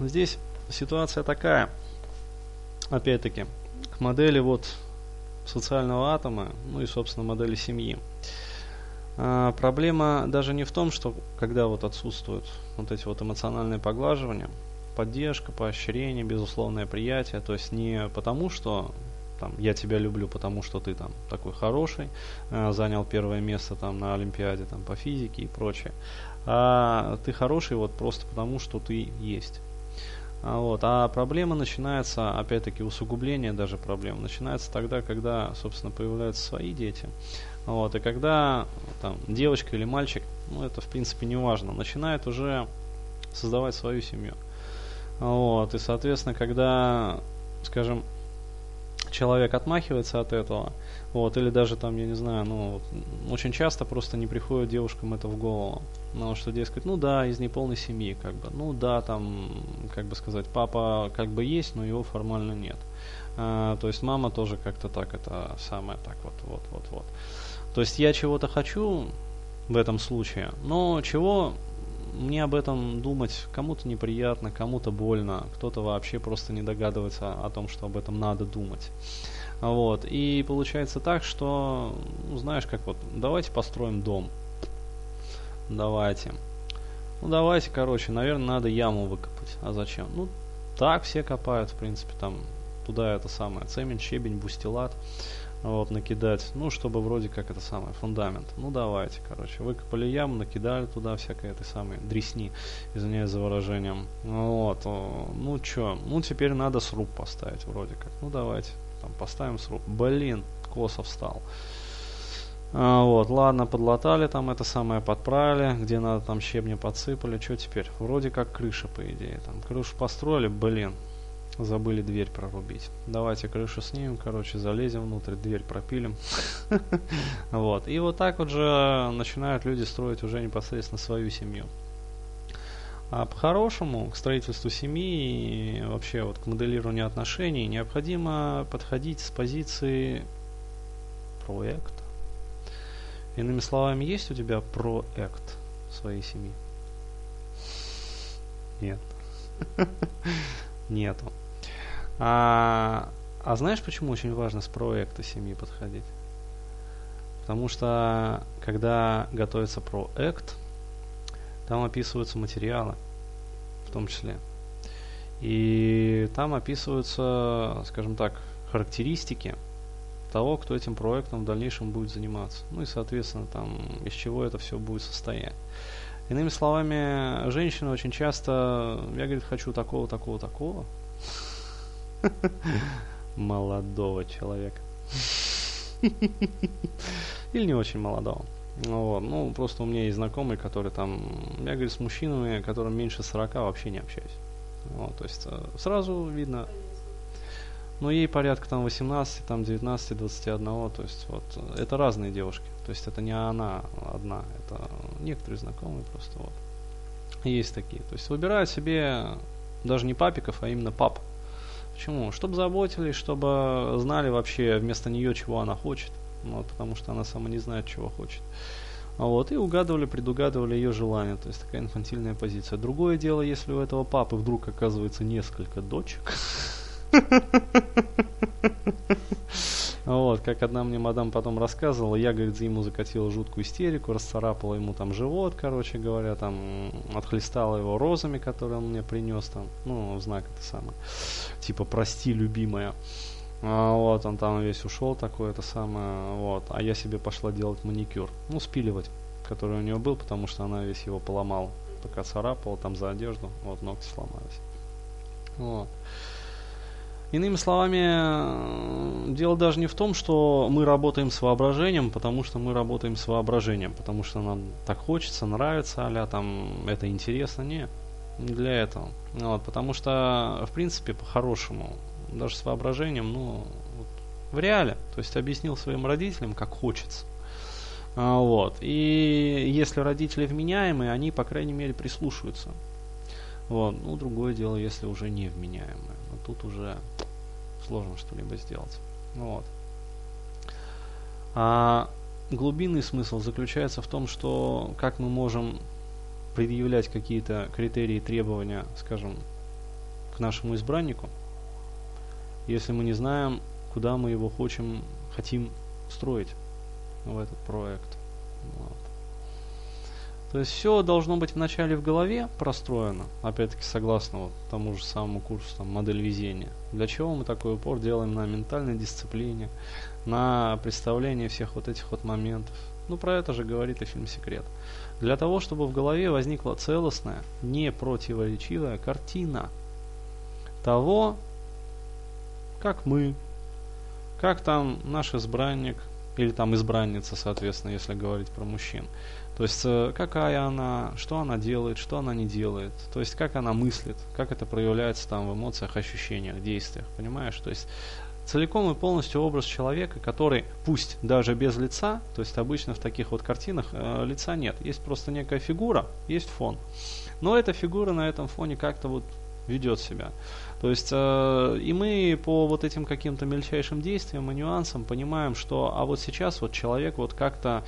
здесь ситуация такая, опять-таки, к модели вот социального атома, ну и, собственно, модели семьи. А, проблема даже не в том, что когда вот отсутствуют вот эти вот эмоциональные поглаживания, поддержка, поощрение, безусловное приятие, то есть не потому, что там, я тебя люблю, потому что ты там такой хороший, э, занял первое место там на Олимпиаде там по физике и прочее, а ты хороший вот просто потому, что ты есть. А, вот. а проблема начинается, опять-таки, усугубление даже проблем, начинается тогда, когда, собственно, появляются свои дети. Вот, и когда там, девочка или мальчик, ну это в принципе не важно, начинает уже создавать свою семью. Вот, и соответственно, когда, скажем, человек отмахивается от этого, вот, или даже там, я не знаю, ну, очень часто просто не приходит девушкам это в голову. Ну, что дескать, ну да, из неполной семьи, как бы, ну да, там, как бы сказать, папа как бы есть, но его формально нет. А, то есть мама тоже как-то так, это самое, так вот, вот, вот, вот. То есть я чего-то хочу в этом случае, но чего мне об этом думать кому-то неприятно, кому-то больно, кто-то вообще просто не догадывается о том, что об этом надо думать. Вот. И получается так, что, ну, знаешь, как вот, давайте построим дом. Давайте. Ну, давайте, короче, наверное, надо яму выкопать. А зачем? Ну, так все копают, в принципе, там, туда это самое, цемень, щебень, бустилат вот, накидать, ну, чтобы вроде как это самое, фундамент. Ну, давайте, короче, выкопали яму, накидали туда всякой этой самой дресни, извиняюсь за выражением. Вот, ну, чё, ну, теперь надо сруб поставить вроде как. Ну, давайте, там, поставим сруб. Блин, косо встал. А, вот, ладно, подлатали там это самое, подправили, где надо там щебня подсыпали, что теперь? Вроде как крыша, по идее, там, крышу построили, блин, Забыли дверь прорубить. Давайте крышу снимем, короче, залезем внутрь, дверь пропилим. Вот. И вот так вот же начинают люди строить уже непосредственно свою семью. А по-хорошему к строительству семьи и вообще вот к моделированию отношений необходимо подходить с позиции проекта. Иными словами, есть у тебя проект своей семьи? Нет. Нету. А, а знаешь, почему очень важно с проекта семьи подходить? Потому что когда готовится проект, там описываются материалы, в том числе. И там описываются, скажем так, характеристики того, кто этим проектом в дальнейшем будет заниматься. Ну и, соответственно, там, из чего это все будет состоять. Иными словами, женщина очень часто, я, говорит, хочу такого, такого, такого, молодого человека. Или не очень молодого. Вот. Ну, просто у меня есть знакомый, который там, я говорю, с мужчинами, которым меньше 40, вообще не общаюсь. Вот, то есть э, сразу видно, ну, ей порядка там 18, там 19, 21, то есть вот, это разные девушки. То есть это не она одна, это некоторые знакомые просто вот. Есть такие. То есть выбирают себе даже не папиков, а именно пап. Почему? Чтобы заботились, чтобы знали вообще вместо нее, чего она хочет. Ну, потому что она сама не знает, чего хочет. А вот, и угадывали, предугадывали ее желания. То есть такая инфантильная позиция. Другое дело, если у этого папы вдруг оказывается несколько дочек. Вот, как одна мне мадам потом рассказывала, я, говорит, ему закатила жуткую истерику, расцарапала ему там живот, короче говоря, там, отхлестала его розами, которые он мне принес там, ну, в знак это самое, типа, прости, любимая. А, вот, он там весь ушел такой, это самое, вот, а я себе пошла делать маникюр, ну, спиливать, который у нее был, потому что она весь его поломала, пока царапала там за одежду, вот, ногти сломались. Вот. Иными словами, дело даже не в том, что мы работаем с воображением, потому что мы работаем с воображением, потому что нам так хочется, нравится, а там это интересно. Не для этого. Вот, потому что, в принципе, по-хорошему, даже с воображением, ну, вот, в реале, то есть объяснил своим родителям, как хочется. А, вот. И если родители вменяемые, они, по крайней мере, прислушаются. Вот. Ну, другое дело, если уже не вменяемые. Но тут уже сложно что-либо сделать. Вот. А глубинный смысл заключается в том, что как мы можем предъявлять какие-то критерии, требования, скажем, к нашему избраннику, если мы не знаем, куда мы его хотим, хотим строить в этот проект. Вот. То есть все должно быть вначале в голове простроено, опять-таки согласно вот тому же самому курсу там, модель везения. Для чего мы такой упор делаем на ментальной дисциплине, на представлении всех вот этих вот моментов. Ну, про это же говорит и фильм «Секрет». Для того, чтобы в голове возникла целостная, не противоречивая картина того, как мы, как там наш избранник, или там избранница, соответственно, если говорить про мужчин. То есть э, какая она, что она делает, что она не делает. То есть как она мыслит, как это проявляется там в эмоциях, ощущениях, действиях. Понимаешь? То есть целиком и полностью образ человека, который, пусть даже без лица, то есть обычно в таких вот картинах э, лица нет, есть просто некая фигура, есть фон. Но эта фигура на этом фоне как-то вот ведет себя. То есть э, и мы по вот этим каким-то мельчайшим действиям и нюансам понимаем, что а вот сейчас вот человек вот как-то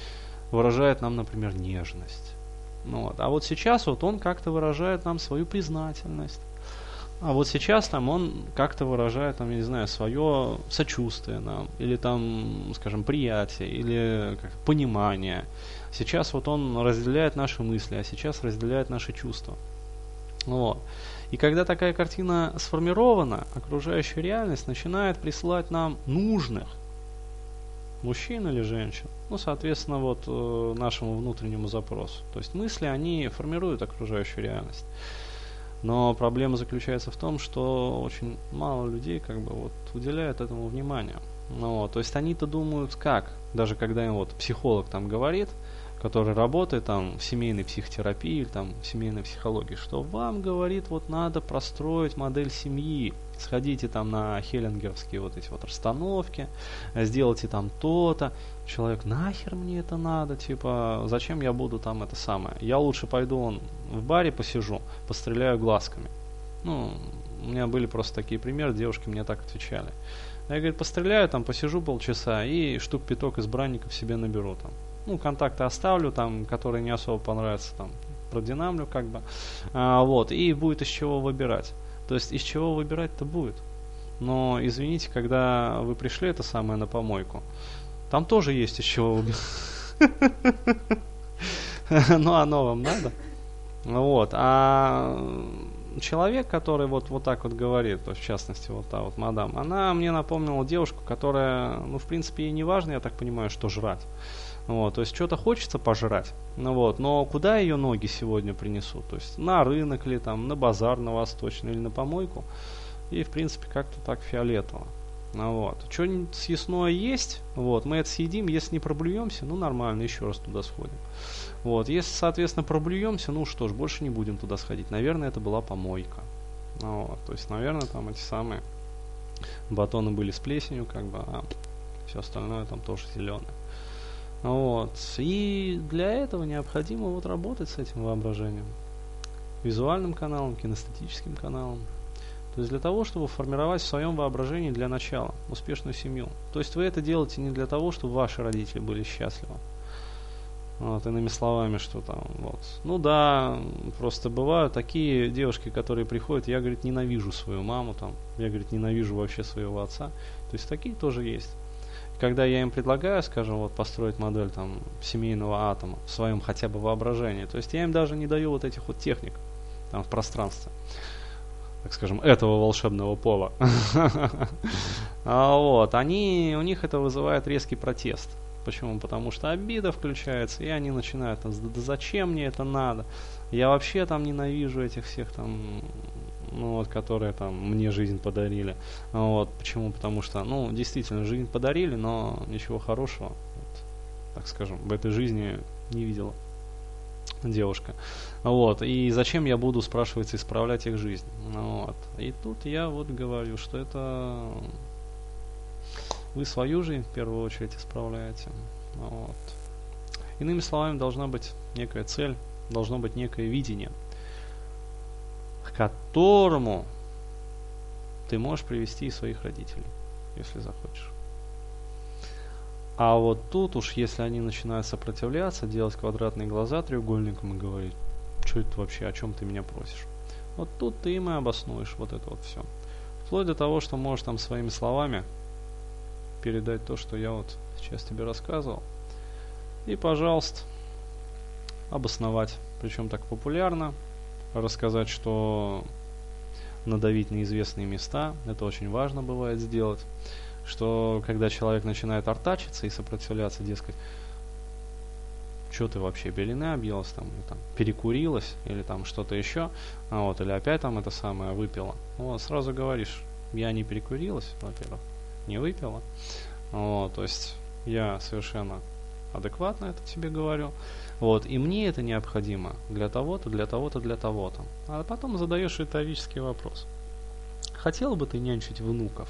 выражает нам, например, нежность. Ну, вот. А вот сейчас вот он как-то выражает нам свою признательность. А вот сейчас там он как-то выражает, там, я не знаю, свое сочувствие нам, или там, скажем, приятие, или как, понимание. Сейчас вот он разделяет наши мысли, а сейчас разделяет наши чувства. Вот. И когда такая картина сформирована, окружающая реальность начинает присылать нам нужных мужчин или женщин, ну, соответственно, вот э, нашему внутреннему запросу. То есть мысли, они формируют окружающую реальность. Но проблема заключается в том, что очень мало людей как бы вот уделяют этому внимания. Ну, то есть они-то думают как, даже когда им вот психолог там говорит, который работает там в семейной психотерапии или там в семейной психологии, что вам говорит, вот надо простроить модель семьи, сходите там на хеллингеровские вот эти вот расстановки, сделайте там то-то. Человек, нахер мне это надо, типа, зачем я буду там это самое? Я лучше пойду он в баре посижу, постреляю глазками. Ну, у меня были просто такие примеры, девушки мне так отвечали. Я, говорит, постреляю, там, посижу полчаса и штук пяток избранников себе наберу там ну, контакты оставлю, там, которые не особо понравятся, там, продинамлю, как бы, а, вот, и будет из чего выбирать. То есть из чего выбирать-то будет. Но, извините, когда вы пришли, это самое, на помойку, там тоже есть из чего выбирать. Ну, оно вам надо. Вот. А человек, который вот, вот так вот говорит, в частности, вот та вот мадам, она мне напомнила девушку, которая, ну, в принципе, ей не важно, я так понимаю, что жрать. Вот, то есть что-то хочется пожрать, ну вот, но куда ее ноги сегодня принесут? То есть на рынок ли, там, на базар, на восточный или на помойку. И, в принципе, как-то так фиолетово. Ну, вот. Что-нибудь съестное есть, вот, мы это съедим, если не проблюемся, ну нормально, еще раз туда сходим. Вот, если, соответственно, проблюемся, ну что ж, больше не будем туда сходить. Наверное, это была помойка. Ну, вот, то есть, наверное, там эти самые батоны были с плесенью, как бы, а все остальное там тоже зеленое. Вот. И для этого необходимо вот работать с этим воображением. Визуальным каналом, кинестетическим каналом. То есть для того, чтобы формировать в своем воображении для начала успешную семью. То есть вы это делаете не для того, чтобы ваши родители были счастливы. Вот, иными словами, что там, вот. Ну да, просто бывают такие девушки, которые приходят, я, говорит, ненавижу свою маму, там, я, говорит, ненавижу вообще своего отца. То есть такие тоже есть когда я им предлагаю, скажем, вот построить модель там семейного атома в своем хотя бы воображении, то есть я им даже не даю вот этих вот техник там в пространстве, так скажем, этого волшебного пола. А вот, они, у них это вызывает резкий протест. Почему? Потому что обида включается, и они начинают, да зачем мне это надо? Я вообще там ненавижу этих всех там ну вот, которые там мне жизнь подарили. Вот, почему? Потому что, ну, действительно, жизнь подарили, но ничего хорошего, вот, так скажем, в этой жизни не видела девушка. Вот, и зачем я буду, спрашивается, исправлять их жизнь? Вот. И тут я вот говорю, что это вы свою жизнь в первую очередь исправляете. Вот. Иными словами, должна быть некая цель, должно быть некое видение – которому ты можешь привести своих родителей, если захочешь. А вот тут уж, если они начинают сопротивляться, делать квадратные глаза треугольником и говорить, что это вообще, о чем ты меня просишь, Вот тут ты им и обоснуешь вот это вот все. Вплоть до того, что можешь там своими словами передать то, что я вот сейчас тебе рассказывал. И, пожалуйста, обосновать, причем так популярно, рассказать, что надавить на известные места, это очень важно бывает сделать, что когда человек начинает артачиться и сопротивляться, дескать, что ты вообще белины объелась там, или там перекурилась, или там что-то еще, а вот, или опять там это самое выпила. Вот, сразу говоришь, я не перекурилась, во-первых, не выпила. Вот, то есть я совершенно адекватно это тебе говорю. Вот, и мне это необходимо для того-то, для того-то, для того-то. А потом задаешь риторический вопрос. Хотел бы ты нянчить внуков?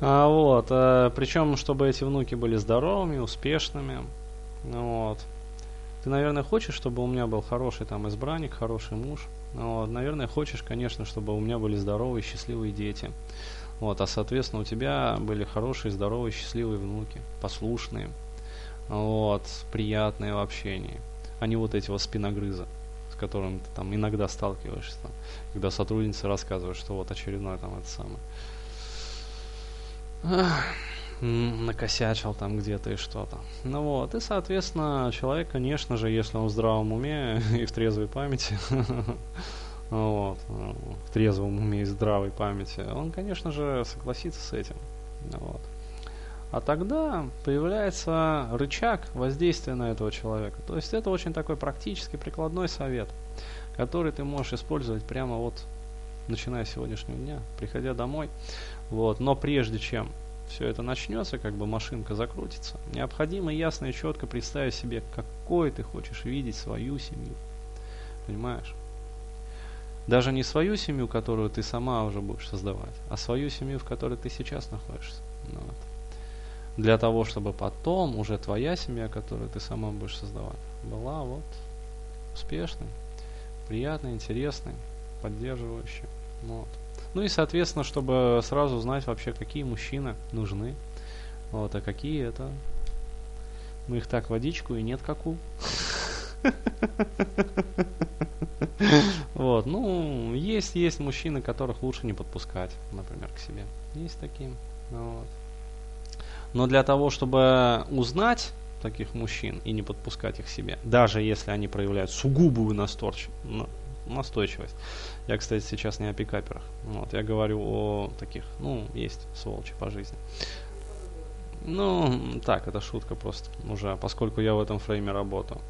А вот, а, причем, чтобы эти внуки были здоровыми, успешными. Вот. Ты, наверное, хочешь, чтобы у меня был хороший там избранник, хороший муж. Вот. Наверное, хочешь, конечно, чтобы у меня были здоровые, счастливые дети. Вот, а соответственно у тебя были хорошие, здоровые, счастливые внуки, послушные, вот, приятные в общении, а не вот эти вот спиногрызы, с которыми ты там иногда сталкиваешься, там, когда сотрудницы рассказывают, что вот очередной там это самое накосячил там где-то и что-то. Ну вот, и соответственно человек, конечно же, если он в здравом уме и в трезвой памяти, вот, в трезвом уме и здравой памяти, он, конечно же, согласится с этим. Вот. А тогда появляется рычаг воздействия на этого человека. То есть это очень такой практический, прикладной совет, который ты можешь использовать прямо вот начиная с сегодняшнего дня, приходя домой. Вот. Но прежде чем все это начнется, как бы машинка закрутится, необходимо ясно и четко представить себе, какой ты хочешь видеть свою семью. Понимаешь? Даже не свою семью, которую ты сама уже будешь создавать, а свою семью, в которой ты сейчас находишься. Ну вот. Для того, чтобы потом уже твоя семья, которую ты сама будешь создавать, была вот успешной, приятной, интересной, поддерживающей. Вот. Ну и, соответственно, чтобы сразу знать вообще, какие мужчины нужны, вот, а какие это... Мы их так водичку и нет каку. Вот, ну, есть, есть мужчины, которых лучше не подпускать, например, к себе. Есть такие. Вот. Но для того, чтобы узнать таких мужчин и не подпускать их себе, даже если они проявляют сугубую настойчивость. Я, кстати, сейчас не о пикаперах. Вот, я говорю о таких, ну, есть сволочи по жизни. Ну, так, это шутка просто уже, поскольку я в этом фрейме работаю.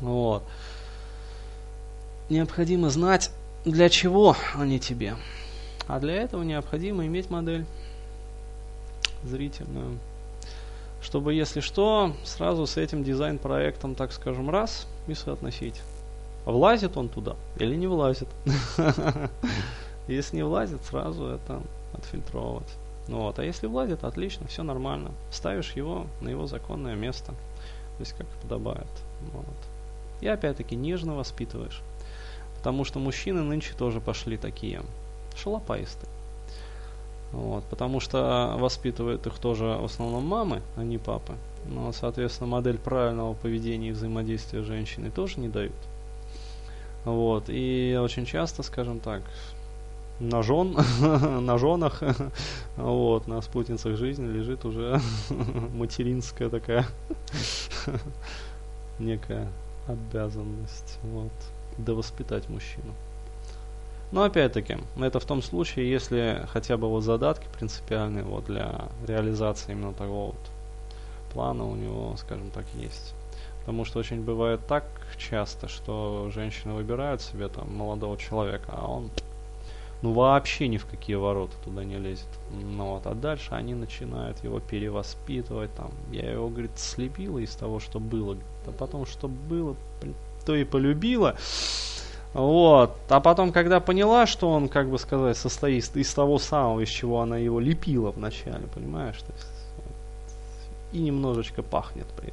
Вот. Необходимо знать, для чего они тебе. А для этого необходимо иметь модель зрительную. Чтобы, если что, сразу с этим дизайн-проектом, так скажем, раз и соотносить. Влазит он туда или не влазит. Если не влазит, сразу это отфильтровывать. Ну вот, а если влазит, отлично, все нормально. Ставишь его на его законное место. То есть как подобает. Вот. И опять-таки нежно воспитываешь. Потому что мужчины нынче тоже пошли такие шалопаисты. Вот, потому что воспитывают их тоже в основном мамы, а не папы. Ну, соответственно, модель правильного поведения и взаимодействия с женщиной тоже не дают. Вот, и очень часто, скажем так, на жен, на женах, вот, на спутницах жизни лежит уже материнская такая некая обязанность, вот, довоспитать мужчину. Но опять-таки, это в том случае, если хотя бы вот задатки принципиальные вот для реализации именно такого вот плана у него, скажем так, есть. Потому что очень бывает так часто, что женщины выбирают себе там молодого человека, а он ну вообще ни в какие ворота туда не лезет. Ну вот, а дальше они начинают его перевоспитывать, там, я его, говорит, слепила из того, что было, а потом, что было, то и полюбила. Вот. А потом, когда поняла, что он, как бы сказать, состоит из того самого, из чего она его лепила вначале, понимаешь? То есть, и немножечко пахнет при